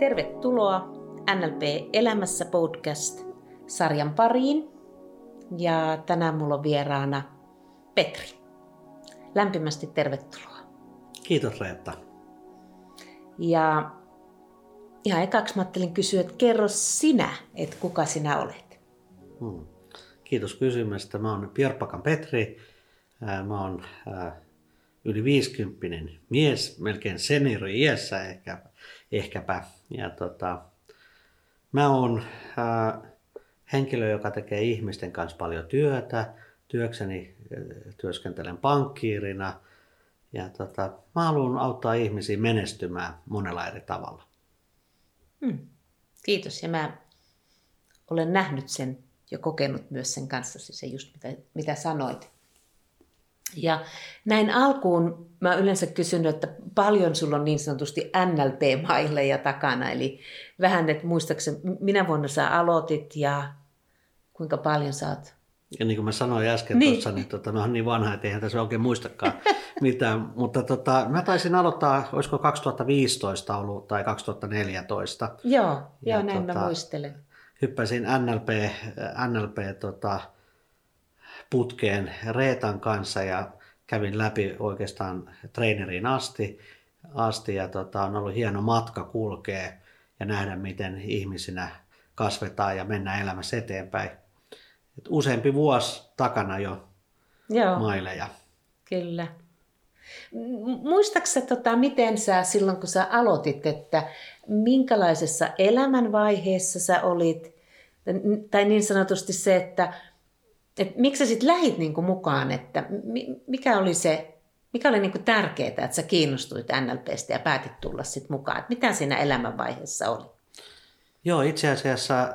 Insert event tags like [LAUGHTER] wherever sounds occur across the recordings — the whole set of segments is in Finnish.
Tervetuloa NLP Elämässä podcast sarjan pariin. Ja tänään mulla on vieraana Petri. Lämpimästi tervetuloa. Kiitos Reetta. Ja ihan ekaksi mä ajattelin kysyä, että kerro sinä, että kuka sinä olet. Hmm. Kiitos kysymästä. Mä oon Pierpakan Petri. Mä oon yli 50 mies, melkein seniori iässä ehkä, ehkäpä. Ja tota, mä oon ää, henkilö, joka tekee ihmisten kanssa paljon työtä. Työkseni ää, työskentelen pankkiirina. Ja tota, mä haluan auttaa ihmisiä menestymään monella eri tavalla. Hmm. Kiitos. Ja mä olen nähnyt sen ja kokenut myös sen kanssa, se just mitä, mitä sanoit. Ja näin alkuun mä yleensä kysynyt, että paljon sulla on niin sanotusti NLP-maileja takana, eli vähän, että muistaakseni, minä vuonna sä aloitit ja kuinka paljon sä oot ja niin kuin mä sanoin äsken niin. tuossa, niin tota, mä oon niin vanha, että eihän tässä oikein muistakaan [LAUGHS] mitään. Mutta tota, mä taisin aloittaa, olisiko 2015 ollut tai 2014. Joo, ja joo näin tota, mä muistelen. Hyppäsin NLP, NLP tota, putkeen Reetan kanssa ja kävin läpi oikeastaan treeneriin asti, asti ja tota, on ollut hieno matka kulkea ja nähdä, miten ihmisinä kasvetaan ja mennään elämässä eteenpäin. Et useampi vuosi takana jo Joo. maileja. Kyllä. Muistaaksä, tota, miten sä silloin kun sä aloitit, että minkälaisessa elämänvaiheessa sä olit, tai niin sanotusti se, että et miksi sä sitten lähit niinku mukaan, että mikä oli se, mikä oli niinku tärkeää, että sä kiinnostuit NLPstä ja päätit tulla sitten mukaan, että mitä siinä elämänvaiheessa oli? Joo, itse asiassa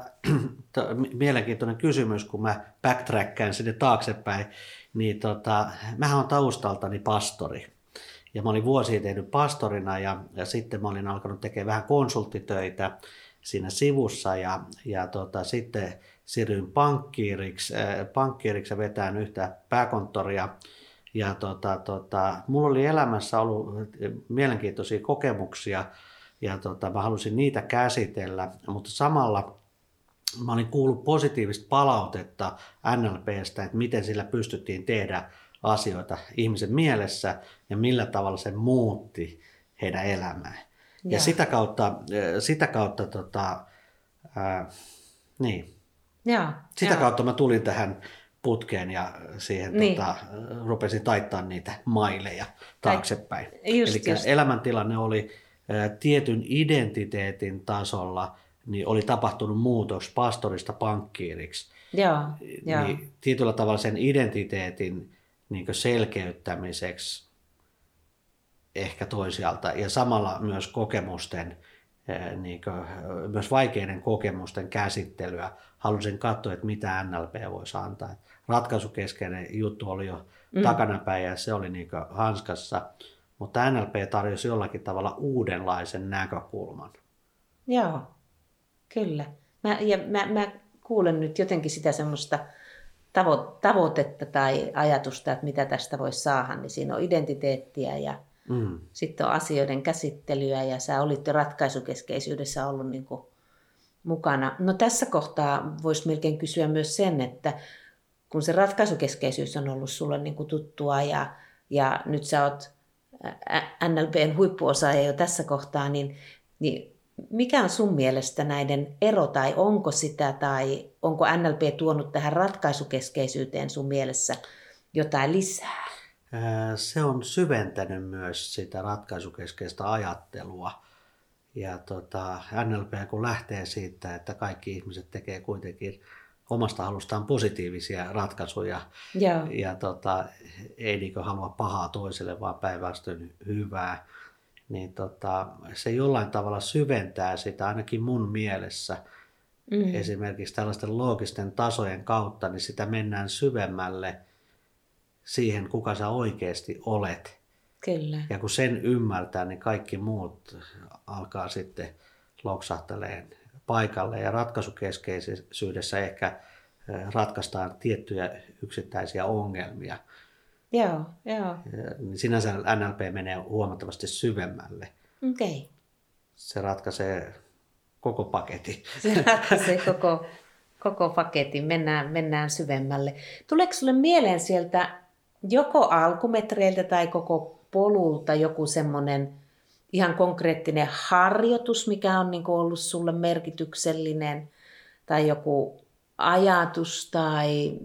[CLEARS THROAT] mielenkiintoinen kysymys, kun mä backtrackkaan sinne taaksepäin, niin tota, mähän on taustaltani pastori. Ja mä olin vuosia tehnyt pastorina ja, ja sitten mä olin alkanut tekemään vähän konsulttitöitä siinä sivussa ja, ja tota, sitten siirryin pankkiiriksi, pankkiiriksi ja vetään yhtä pääkonttoria. Ja tota, tota, mulla oli elämässä ollut mielenkiintoisia kokemuksia ja tota, mä halusin niitä käsitellä, mutta samalla mä olin kuullut positiivista palautetta NLPstä, että miten sillä pystyttiin tehdä asioita ihmisen mielessä ja millä tavalla se muutti heidän elämää. Ja, ja sitä kautta, sitä kautta tota, ää, niin, ja, Sitä ja. kautta mä tulin tähän putkeen ja siihen niin. tota, rupesin taittaa niitä maileja taaksepäin. Eli elämäntilanne oli ä, tietyn identiteetin tasolla, niin oli tapahtunut muutos pastorista pankkiiriksi. Joo, niin tietyllä tavalla sen identiteetin niin selkeyttämiseksi ehkä toisialta ja samalla myös kokemusten niin kuin, myös vaikeiden kokemusten käsittelyä. Halusin katsoa, että mitä NLP voisi antaa. Ratkaisukeskeinen juttu oli jo mm. takanapäin ja se oli niin hanskassa, mutta NLP tarjosi jollakin tavalla uudenlaisen näkökulman. Joo, kyllä. Mä, ja mä, mä kuulen nyt jotenkin sitä semmoista tavo- tavoitetta tai ajatusta, että mitä tästä voisi saada, niin siinä on identiteettiä ja Mm. Sitten on asioiden käsittelyä ja sä olit jo ratkaisukeskeisyydessä ollut niin kuin mukana. No tässä kohtaa voisi melkein kysyä myös sen, että kun se ratkaisukeskeisyys on ollut sulle niin kuin tuttua ja, ja nyt sä oot NLPn huippuosaaja jo tässä kohtaa, niin, niin mikä on sun mielestä näiden ero tai onko sitä tai onko NLP tuonut tähän ratkaisukeskeisyyteen sun mielessä jotain lisää? Se on syventänyt myös sitä ratkaisukeskeistä ajattelua. Ja tota, NLP kun lähtee siitä, että kaikki ihmiset tekee kuitenkin omasta halustaan positiivisia ratkaisuja Joo. ja tota, ei niin halua pahaa toiselle, vaan päinvastoin hyvää, niin tota, se jollain tavalla syventää sitä ainakin mun mielessä. Mm. Esimerkiksi tällaisten loogisten tasojen kautta, niin sitä mennään syvemmälle – siihen, kuka sä oikeasti olet. Kyllä. Ja kun sen ymmärtää, niin kaikki muut alkaa sitten loksahteleen paikalle ja ratkaisukeskeisyydessä ehkä ratkaistaan tiettyjä yksittäisiä ongelmia. Joo, joo. Niin sinänsä NLP menee huomattavasti syvemmälle. Okei. Okay. Se ratkaisee koko paketin. [LAUGHS] Se ratkaisee koko, koko paketin. Mennään, mennään syvemmälle. Tuleeko sinulle mieleen sieltä joko alkumetreiltä tai koko polulta joku semmoinen ihan konkreettinen harjoitus, mikä on niin ollut sulle merkityksellinen, tai joku ajatus tai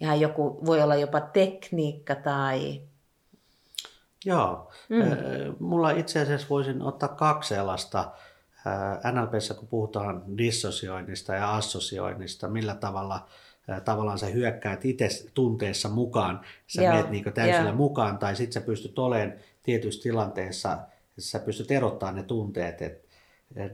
ihan joku, voi olla jopa tekniikka tai... Joo, mm. mulla itse asiassa voisin ottaa kaksi sellaista NLPssä, kun puhutaan dissosioinnista ja assosioinnista, millä tavalla tavallaan sä hyökkäät itse tunteessa mukaan, sä Joo, menet niin täysillä yeah. mukaan, tai sitten sä pystyt olemaan tietyissä tilanteessa, sä pystyt erottamaan ne tunteet, että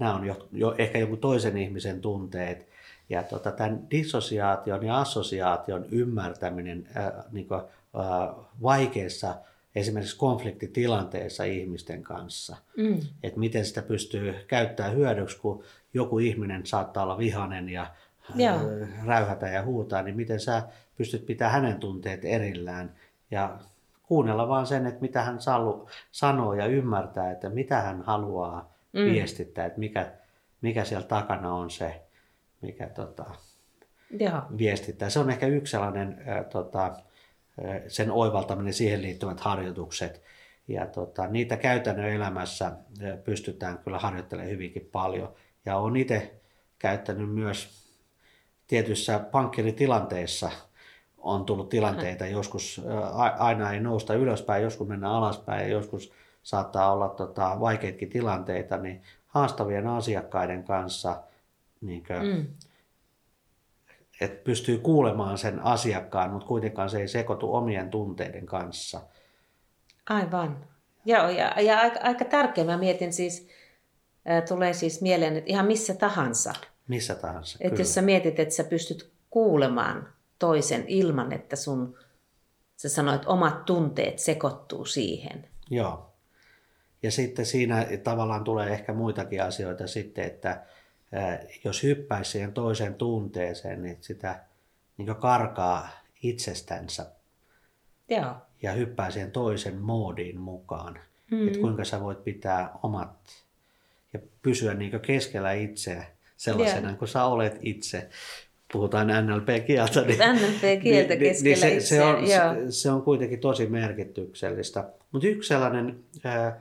nämä on jo, jo ehkä joku toisen ihmisen tunteet, ja tota, tämän dissosiaation ja assosiaation ymmärtäminen äh, niin kuin, äh, vaikeissa esimerkiksi konfliktitilanteissa ihmisten kanssa. Mm. Että miten sitä pystyy käyttämään hyödyksi, kun joku ihminen saattaa olla vihanen ja Joo. Äh, räyhätä ja huutaa, niin miten sä pystyt pitämään hänen tunteet erillään ja kuunnella vaan sen, että mitä hän salu, sanoo ja ymmärtää, että mitä hän haluaa mm. viestittää, että mikä, mikä siellä takana on se mikä tota, viestittää. Se on ehkä yksi sellainen ää, tota, sen oivaltaminen, siihen liittyvät harjoitukset. Ja tota, niitä käytännön elämässä pystytään kyllä harjoittelemaan hyvinkin paljon. Ja olen itse käyttänyt myös tietyissä pankkiritilanteissa on tullut tilanteita, joskus aina ei nousta ylöspäin, joskus mennään alaspäin ja joskus saattaa olla tota, vaikeitakin tilanteita, niin haastavien asiakkaiden kanssa niin kuin, mm. että pystyy kuulemaan sen asiakkaan, mutta kuitenkaan se ei sekoitu omien tunteiden kanssa. Aivan. Joo, ja, ja aika, aika tärkeä. Mä mietin siis, äh, tulee siis mieleen, että ihan missä tahansa. Missä tahansa, Että jos sä mietit, että sä pystyt kuulemaan toisen ilman, että sun, sä sanoit, omat tunteet sekoittuu siihen. Joo. Ja sitten siinä tavallaan tulee ehkä muitakin asioita sitten, että jos hyppäisi siihen toiseen tunteeseen, niin sitä niin karkaa itsestänsä Joo. ja hyppää siihen toisen moodiin mukaan. Mm. Että kuinka sä voit pitää omat ja pysyä niin keskellä itseä sellaisena yeah. kuin sä olet itse. Puhutaan NLP-kieltä. Niin, NLP-kieltä niin, keskellä niin se, se, on, se, se on kuitenkin tosi merkityksellistä. Mutta yksi sellainen ää,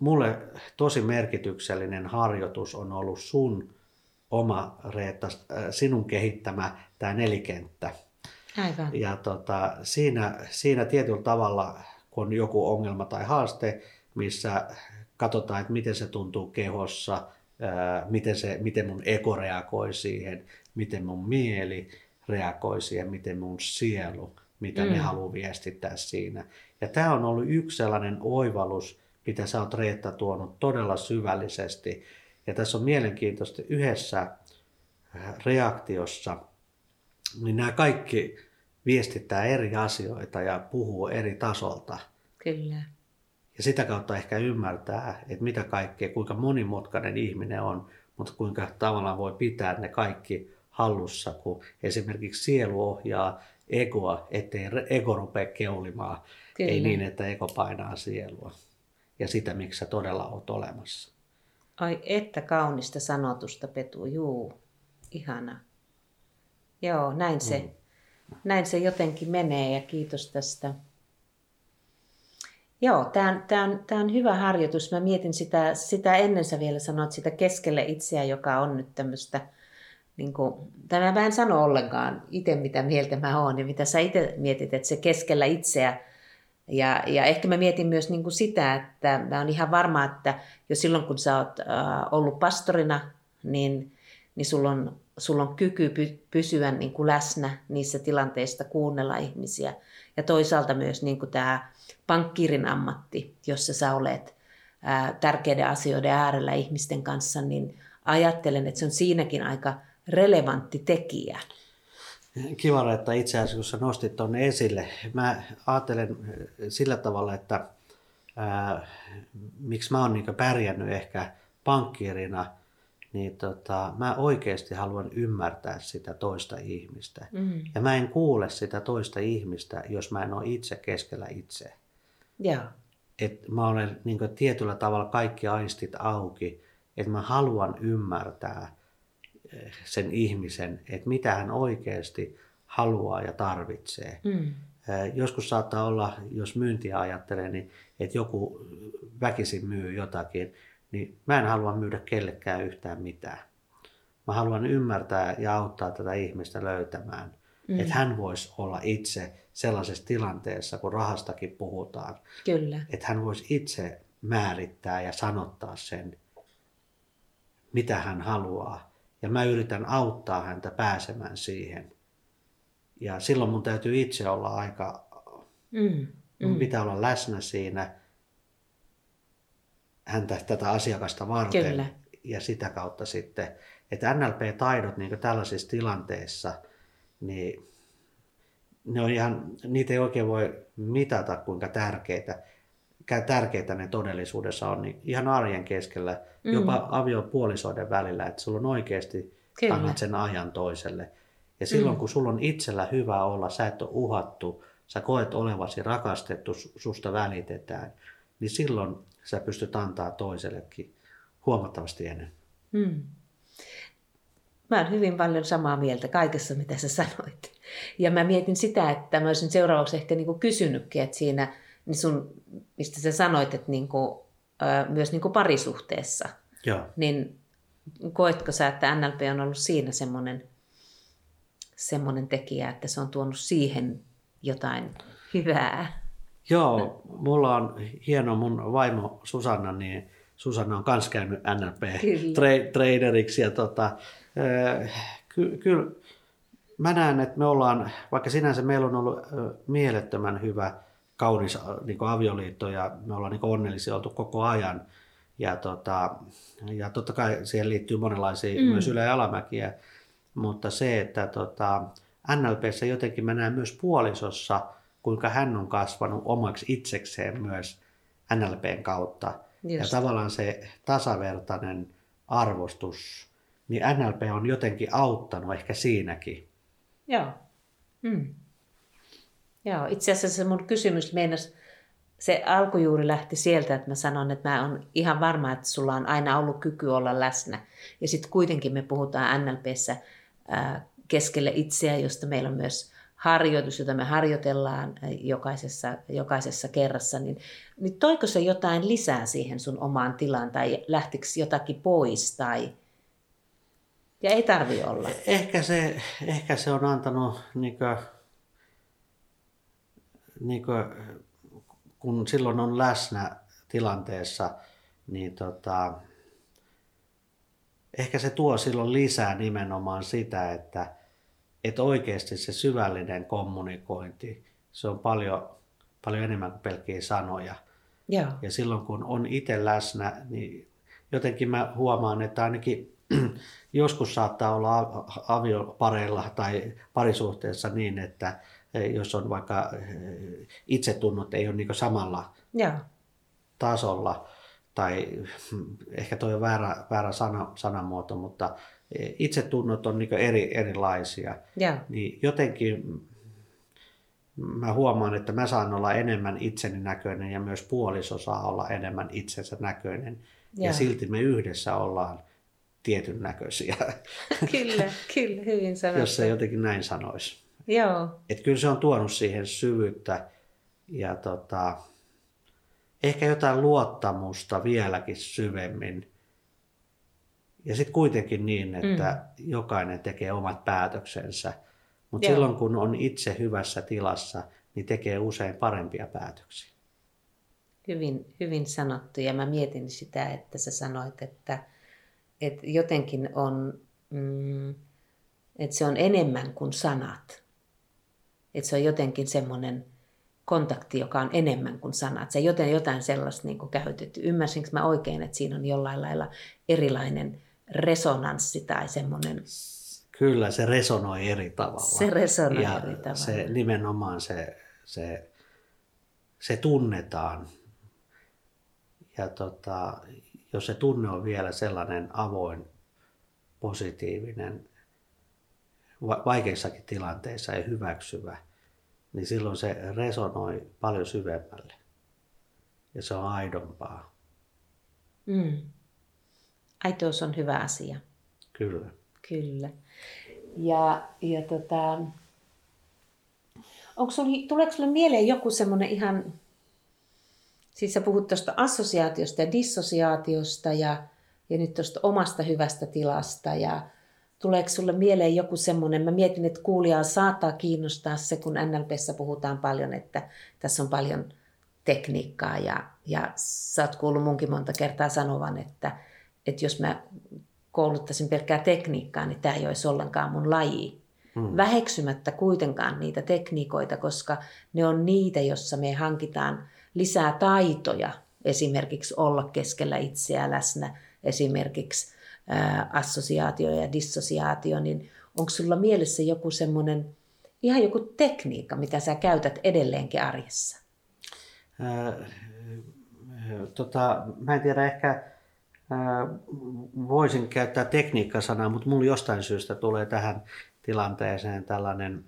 mulle tosi merkityksellinen harjoitus on ollut sun oma Reetta, sinun kehittämä tämä nelikenttä. Aivan. Ja tota, siinä, siinä tietyllä tavalla, kun on joku ongelma tai haaste, missä katsotaan, että miten se tuntuu kehossa, ää, miten, se, miten mun ego reagoi siihen, miten mun mieli reagoi siihen, miten mun sielu, mitä mm. ne haluaa viestittää siinä. Ja tämä on ollut yksi sellainen oivallus, mitä sä oot Reetta tuonut todella syvällisesti. Ja tässä on mielenkiintoista yhdessä reaktiossa, niin nämä kaikki viestittää eri asioita ja puhuu eri tasolta. Kyllä. Ja sitä kautta ehkä ymmärtää, että mitä kaikkea, kuinka monimutkainen ihminen on, mutta kuinka tavallaan voi pitää ne kaikki hallussa, kun esimerkiksi sielu ohjaa egoa, ettei ego rupea keulimaan. Kyllä. Ei niin, että ego painaa sielua ja sitä, miksi sä todella oot olemassa. Ai että kaunista sanotusta, Petu. Juu, ihana. Joo, näin se, mm. näin se jotenkin menee ja kiitos tästä. Joo, tämä on, tää on, tää on hyvä harjoitus. Mä mietin sitä, sitä ennen sä vielä sanoit sitä keskelle itseä, joka on nyt tämmöistä, niin kuin, tämä mä en sano ollenkaan itse mitä mieltä mä oon ja mitä sä itse mietit, että se keskellä itseä ja, ja ehkä mä mietin myös niin kuin sitä, että mä oon ihan varma, että jo silloin kun sä oot äh, ollut pastorina, niin, niin sulla on, sulla on kyky py, pysyä niin kuin läsnä niissä tilanteissa, kuunnella ihmisiä. Ja toisaalta myös niin kuin tämä pankkirin ammatti, jossa sä olet äh, tärkeiden asioiden äärellä ihmisten kanssa, niin ajattelen, että se on siinäkin aika relevantti tekijä. Kiva, että itse asiassa kun sä nostit tuonne esille, mä ajattelen sillä tavalla, että ää, miksi mä oon niin pärjännyt ehkä pankkirina, niin tota, mä oikeasti haluan ymmärtää sitä toista ihmistä. Mm. Ja mä en kuule sitä toista ihmistä, jos mä en ole itse keskellä itse. Yeah. Et mä olen niin tietyllä tavalla kaikki aistit auki että mä haluan ymmärtää eh, sen ihmisen, että mitä hän oikeasti haluaa ja tarvitsee. Mm. Eh, joskus saattaa olla, jos myyntiä ajattelee, niin että joku väkisin myy jotakin, niin mä en halua myydä kellekään yhtään mitään. Mä haluan ymmärtää ja auttaa tätä ihmistä löytämään, mm. että hän voisi olla itse sellaisessa tilanteessa, kun rahastakin puhutaan. Kyllä. Että hän voisi itse määrittää ja sanottaa sen, mitä hän haluaa. Ja mä yritän auttaa häntä pääsemään siihen. Ja silloin mun täytyy itse olla aika, mm, mm. pitää olla läsnä siinä häntä tätä asiakasta varten. Kyllä. Ja sitä kautta sitten, että NLP-taidot niin tällaisissa tilanteissa, niin ne on ihan, niitä ei oikein voi mitata, kuinka tärkeitä, tärkeitä ne todellisuudessa on, niin ihan arjen keskellä, mm. jopa aviopuolisoiden välillä, että sulla on oikeasti Kyllä. annat sen ajan toiselle. Ja silloin, mm. kun sulla on itsellä hyvä olla, sä et ole uhattu, sä koet olevasi rakastettu, susta välitetään, niin silloin sä pystyt antaa toisellekin huomattavasti enemmän. Mm. Mä olen hyvin paljon samaa mieltä kaikessa, mitä sä sanoit. Ja mä mietin sitä, että mä olisin seuraavaksi ehkä niin kuin kysynytkin, että siinä, niin sun, mistä sä sanoit, että niin kuin, myös niin kuin parisuhteessa, Joo. niin koetko sä, että NLP on ollut siinä semmoinen, semmoinen tekijä, että se on tuonut siihen jotain hyvää? Joo, mulla on hieno mun vaimo Susanna, niin Susanna on myös käynyt NLP-traderiksi ja tota, Kyllä, kyllä mä näen, että me ollaan, vaikka sinänsä meillä on ollut mielettömän hyvä, kaunis niin avioliitto ja me ollaan niin onnellisia oltu koko ajan. Ja, tota, ja totta kai siihen liittyy monenlaisia mm. myös ylä- ja alamäkiä, mutta se, että tota, NLPssä jotenkin mä näen myös puolisossa, kuinka hän on kasvanut omaksi itsekseen myös NLPn kautta. Just. Ja tavallaan se tasavertainen arvostus niin NLP on jotenkin auttanut ehkä siinäkin. Joo. Mm. Joo, itse asiassa se mun kysymys meinas, se alkujuuri lähti sieltä, että mä sanon, että mä oon ihan varma, että sulla on aina ollut kyky olla läsnä. Ja sitten kuitenkin me puhutaan NLPssä ää, keskelle itseä, josta meillä on myös harjoitus, jota me harjoitellaan jokaisessa, jokaisessa kerrassa, niin, niin toiko se jotain lisää siihen sun omaan tilaan tai lähtikö jotakin pois tai ja ei tarvi olla. Ehkä se, ehkä se on antanut, niin kuin, niin kuin, kun silloin on läsnä tilanteessa, niin tota, ehkä se tuo silloin lisää nimenomaan sitä, että, että oikeasti se syvällinen kommunikointi, se on paljon, paljon enemmän kuin pelkkiä sanoja. Joo. Ja silloin kun on itse läsnä, niin jotenkin mä huomaan, että ainakin [CLEARS THROAT] joskus saattaa olla aviopareilla tai parisuhteessa niin, että e, jos on vaikka e, itsetunnot ei ole niin samalla ja. tasolla, tai mm, ehkä tuo on väärä, väärä sana, sanamuoto, mutta itsetunnot on niin eri, erilaisia, ja. niin jotenkin mä huomaan, että mä saan olla enemmän itseni näköinen ja myös puoliso saa olla enemmän itsensä näköinen. Ja, ja silti me yhdessä ollaan tietyn näköisiä. [LAUGHS] kyllä, kyllä, hyvin sanottu. Jos se jotenkin näin sanoisi. Joo. Et kyllä se on tuonut siihen syvyyttä ja tota, ehkä jotain luottamusta vieläkin syvemmin. Ja sitten kuitenkin niin, että mm. jokainen tekee omat päätöksensä. Mutta silloin kun on itse hyvässä tilassa, niin tekee usein parempia päätöksiä. Hyvin, hyvin sanottu. Ja mä mietin sitä, että sä sanoit, että että jotenkin on, mm, että se on enemmän kuin sanat. Että se on jotenkin semmoinen kontakti, joka on enemmän kuin sanat. Se joten jotain sellaista niin käytetty. Ymmärsinkö mä oikein, että siinä on jollain lailla erilainen resonanssi tai semmoinen... Kyllä, se resonoi eri tavalla. Se resonoi ja eri tavalla. Se, nimenomaan se, se, se tunnetaan. Ja tota, jos se tunne on vielä sellainen avoin, positiivinen, vaikeissakin tilanteissa ja hyväksyvä, niin silloin se resonoi paljon syvemmälle. Ja se on aidompaa. Mm. Äitous on hyvä asia. Kyllä. Kyllä. Ja, ja tota, onko sulla, tuleeko sulle mieleen joku semmoinen ihan, siis sä puhut tuosta assosiaatiosta ja dissosiaatiosta ja, ja nyt tuosta omasta hyvästä tilasta ja tuleeko sulle mieleen joku semmoinen, mä mietin, että kuulijaa saattaa kiinnostaa se, kun NLPssä puhutaan paljon, että tässä on paljon tekniikkaa ja, ja sä oot kuullut munkin monta kertaa sanovan, että, että jos mä kouluttaisin pelkkää tekniikkaa, niin tämä ei olisi ollenkaan mun laji. Hmm. Väheksymättä kuitenkaan niitä tekniikoita, koska ne on niitä, jossa me hankitaan lisää taitoja, esimerkiksi olla keskellä itseä läsnä, esimerkiksi ää, assosiaatio ja dissosiaatio, niin onko sulla mielessä joku semmoinen, ihan joku tekniikka, mitä sä käytät edelleenkin arjessa? Ää, tota, mä en tiedä, ehkä voisin käyttää tekniikkasanaa, mutta mulla jostain syystä tulee tähän tilanteeseen tällainen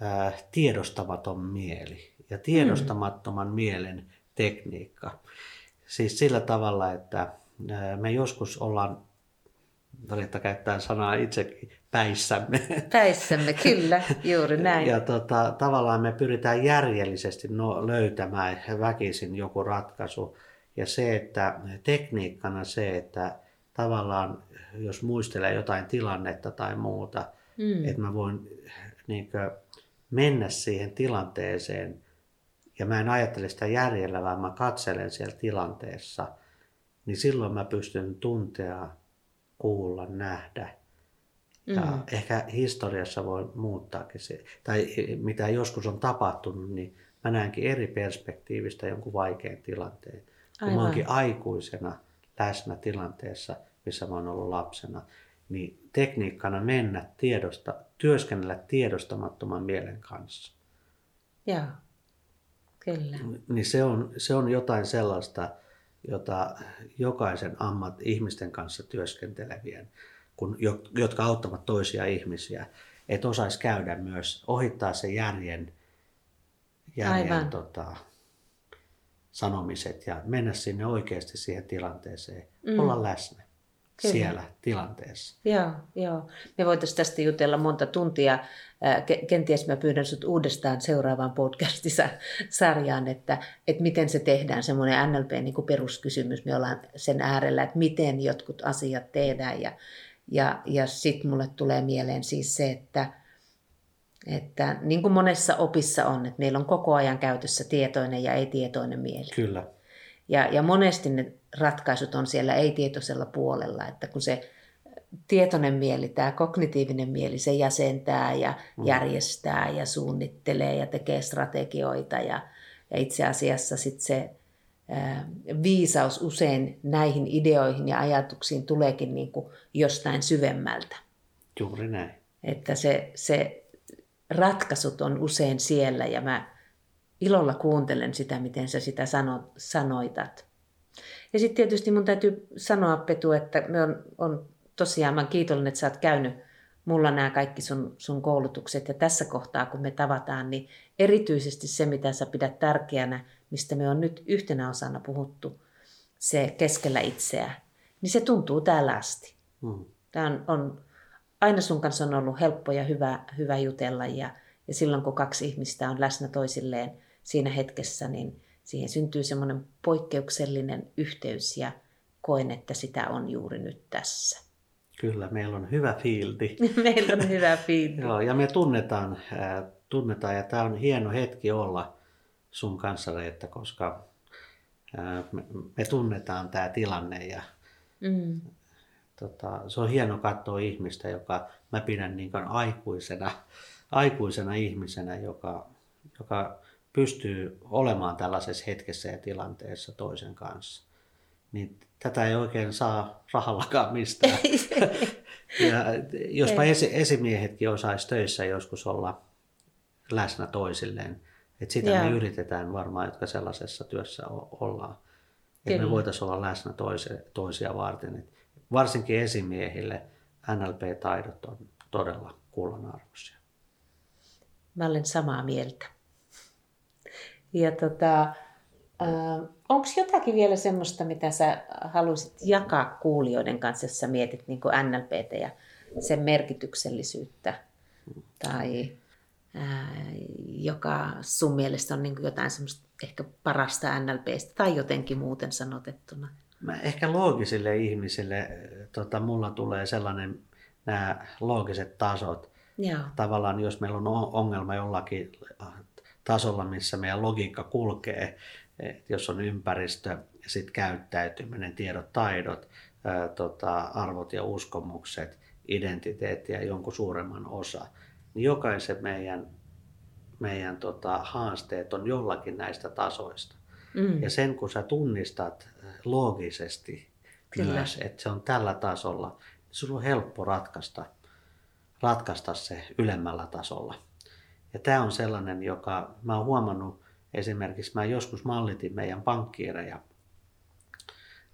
ää, tiedostamaton mieli ja tiedostamattoman mm. mielen tekniikka. Siis sillä tavalla, että ää, me joskus ollaan, että käyttää sanaa itsekin, päissämme. Päissämme, kyllä, juuri [LAUGHS] näin. Ja tota, tavallaan me pyritään järjellisesti no, löytämään väkisin joku ratkaisu ja se, että tekniikkana se, että tavallaan jos muistelee jotain tilannetta tai muuta, mm. että mä voin niin kuin, mennä siihen tilanteeseen ja mä en ajattele sitä järjellä, vaan mä katselen siellä tilanteessa, niin silloin mä pystyn tuntea, kuulla, nähdä. Ja mm. ehkä historiassa voi muuttaakin se, tai mitä joskus on tapahtunut, niin mä näenkin eri perspektiivistä jonkun vaikean tilanteen. Kun mä oonkin aikuisena läsnä tilanteessa, missä mä oon ollut lapsena, niin tekniikkana mennä tiedosta, työskennellä tiedostamattoman mielen kanssa. Joo, kyllä. Niin se on, se on jotain sellaista, jota jokaisen ammat ihmisten kanssa työskentelevien, kun, jotka auttavat toisia ihmisiä, että osaisi käydä myös, ohittaa se järjen, järjen tota, sanomiset ja mennä sinne oikeasti siihen tilanteeseen, mm. olla läsnä Kyllä. siellä tilanteessa. Joo, joo. Me voitaisiin tästä jutella monta tuntia. Kenties mä pyydän sut uudestaan seuraavaan podcastisarjaan, että, että miten se tehdään, semmoinen NLP niin kuin peruskysymys. Me ollaan sen äärellä, että miten jotkut asiat tehdään. Ja, ja, ja sitten mulle tulee mieleen siis se, että, että niin kuin monessa opissa on, että meillä on koko ajan käytössä tietoinen ja ei-tietoinen mieli. Kyllä. Ja, ja monesti ne ratkaisut on siellä ei-tietoisella puolella, että kun se tietoinen mieli, tämä kognitiivinen mieli, se jäsentää ja mm. järjestää ja suunnittelee ja tekee strategioita ja, ja itse asiassa sitten se viisaus usein näihin ideoihin ja ajatuksiin tuleekin niin kuin jostain syvemmältä. Juuri näin. Että se, se ratkaisut on usein siellä ja mä ilolla kuuntelen sitä, miten sä sitä sano, sanoitat. Ja sitten tietysti mun täytyy sanoa, Petu, että me on, on tosiaan, mä kiitollinen, että sä oot käynyt mulla nämä kaikki sun, sun koulutukset. Ja tässä kohtaa, kun me tavataan, niin erityisesti se, mitä sä pidät tärkeänä, mistä me on nyt yhtenä osana puhuttu, se keskellä itseä, niin se tuntuu täällä asti. Mm. Tämä on, on aina sun kanssa on ollut helppo ja hyvä, hyvä jutella ja, ja silloin kun kaksi ihmistä on läsnä toisilleen siinä hetkessä, niin siihen syntyy semmoinen poikkeuksellinen yhteys ja koen, että sitä on juuri nyt tässä. Kyllä, meillä on hyvä fiildi. [LAUGHS] meillä on hyvä fiildi. Joo, ja me tunnetaan, äh, tunnetaan ja tämä on hieno hetki olla sun kanssa, Reetta, koska äh, me, me tunnetaan tämä tilanne ja mm tota, se on hieno katsoa ihmistä, joka mä pidän niin aikuisena, aikuisena ihmisenä, joka, joka pystyy olemaan tällaisessa hetkessä ja tilanteessa toisen kanssa. Niin tätä ei oikein saa rahallakaan mistään. [LAUGHS] ja jospa esi- esimiehetkin osaisi töissä joskus olla läsnä toisilleen. Et sitä Joo. me yritetään varmaan, jotka sellaisessa työssä ollaan. Että me voitaisiin olla läsnä toisia, toisia varten. Et varsinkin esimiehille NLP-taidot on todella kullanarvoisia. Mä olen samaa mieltä. Ja tota, Äh, Onko jotakin vielä semmoista, mitä sä haluaisit jakaa kuulijoiden kanssa, jos sä mietit niin NLPtä ja sen merkityksellisyyttä? Tai ää, joka sun mielestä on niin jotain semmoista ehkä parasta NLPstä tai jotenkin muuten sanotettuna? Mä ehkä loogisille ihmisille, tota, mulla tulee sellainen nämä loogiset tasot. Joo. Tavallaan jos meillä on ongelma jollakin tasolla, missä meidän logiikka kulkee, jos on ympäristö ja sitten käyttäytyminen, tiedot, taidot, ää, tota, arvot ja uskomukset, identiteetti ja jonkun suuremman osa, niin jokaisen meidän, meidän tota, haasteet on jollakin näistä tasoista. Mm. Ja sen kun sä tunnistat loogisesti Kyllä. myös, että se on tällä tasolla, sulla on helppo ratkaista, ratkaista se ylemmällä tasolla. Ja tämä on sellainen, joka mä oon huomannut, Esimerkiksi mä joskus mallitin meidän pankkiireja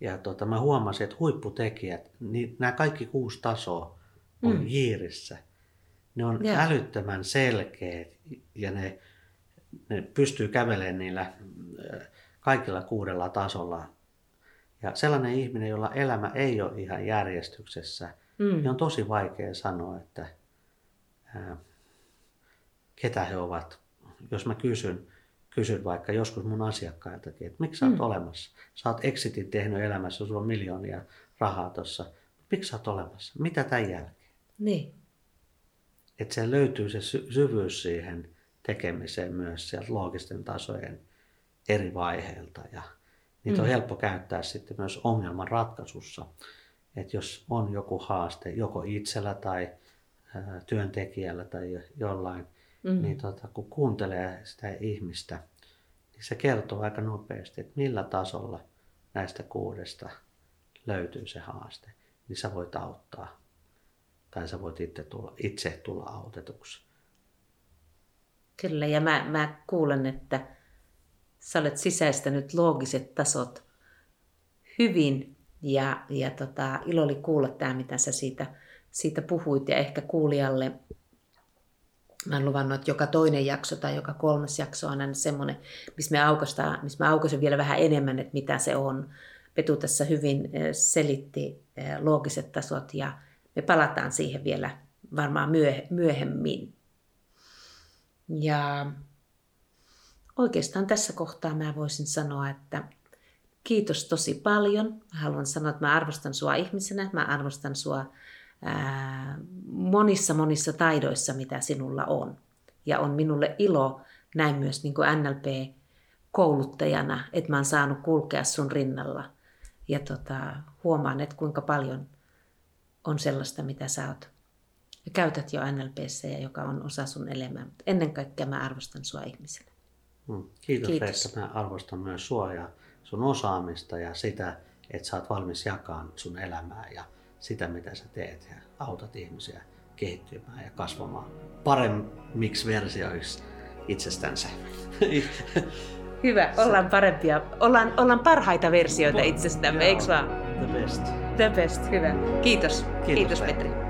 ja tota, mä huomasin, että huipputekijät, niin nämä kaikki kuusi tasoa on mm. jiirissä. Ne on yeah. älyttömän selkeät ja ne, ne pystyy kävelemään niillä kaikilla kuudella tasolla. Ja sellainen ihminen, jolla elämä ei ole ihan järjestyksessä, mm. niin on tosi vaikea sanoa, että ää, ketä he ovat. Jos mä kysyn, kysyn vaikka joskus mun asiakkailtakin, että miksi sä oot mm. olemassa? Sä oot exitin tehnyt elämässä, sulla on miljoonia rahaa tuossa. Miksi sä oot olemassa? Mitä tämän jälkeen? Niin. Että se löytyy se sy- syvyys siihen tekemiseen myös sieltä loogisten tasojen eri vaiheilta. Ja niitä mm. on helppo käyttää sitten myös ongelman ratkaisussa. Että jos on joku haaste, joko itsellä tai työntekijällä tai jollain, mm. niin tota, kun kuuntelee sitä ihmistä, niin se kertoo aika nopeasti, että millä tasolla näistä kuudesta löytyy se haaste, niin sä voit auttaa. Tai sä voit itse tulla, itse tulla autetuksi. Kyllä, ja mä, mä kuulen, että sä olet sisäistänyt loogiset tasot hyvin, ja, ja tota, ilo oli kuulla tämä, mitä sä siitä, siitä puhuit, ja ehkä kuulijalle Mä oon luvannut, että joka toinen jakso tai joka kolmas jakso on aina semmoinen, missä me, aukastaan, missä me aukaisen vielä vähän enemmän, että mitä se on. Petu tässä hyvin selitti loogiset tasot ja me palataan siihen vielä varmaan myöhemmin. Ja oikeastaan tässä kohtaa mä voisin sanoa, että kiitos tosi paljon. Mä haluan sanoa, että mä arvostan sua ihmisenä, mä arvostan sua monissa monissa taidoissa, mitä sinulla on. Ja on minulle ilo näin myös niin kuin NLP-kouluttajana, että mä oon saanut kulkea sun rinnalla. Ja tota, huomaan, että kuinka paljon on sellaista, mitä sä oot käytät jo NLPssä ja joka on osa sun elämää. Mutta ennen kaikkea mä arvostan sua ihmisenä. Hmm. Kiitos, Kiitos. että Mä arvostan myös sua ja sun osaamista ja sitä, että sä oot valmis jakamaan sun elämää ja sitä, mitä sä teet ja autat ihmisiä kehittymään ja kasvamaan paremmiksi versioiksi itsestänsä. [LAUGHS] Hyvä, ollaan parempia, ollaan, ollaan parhaita versioita itsestämme, eikö vaan? The best. The best, hyvä. Kiitos, kiitos, kiitos Petri. Petri.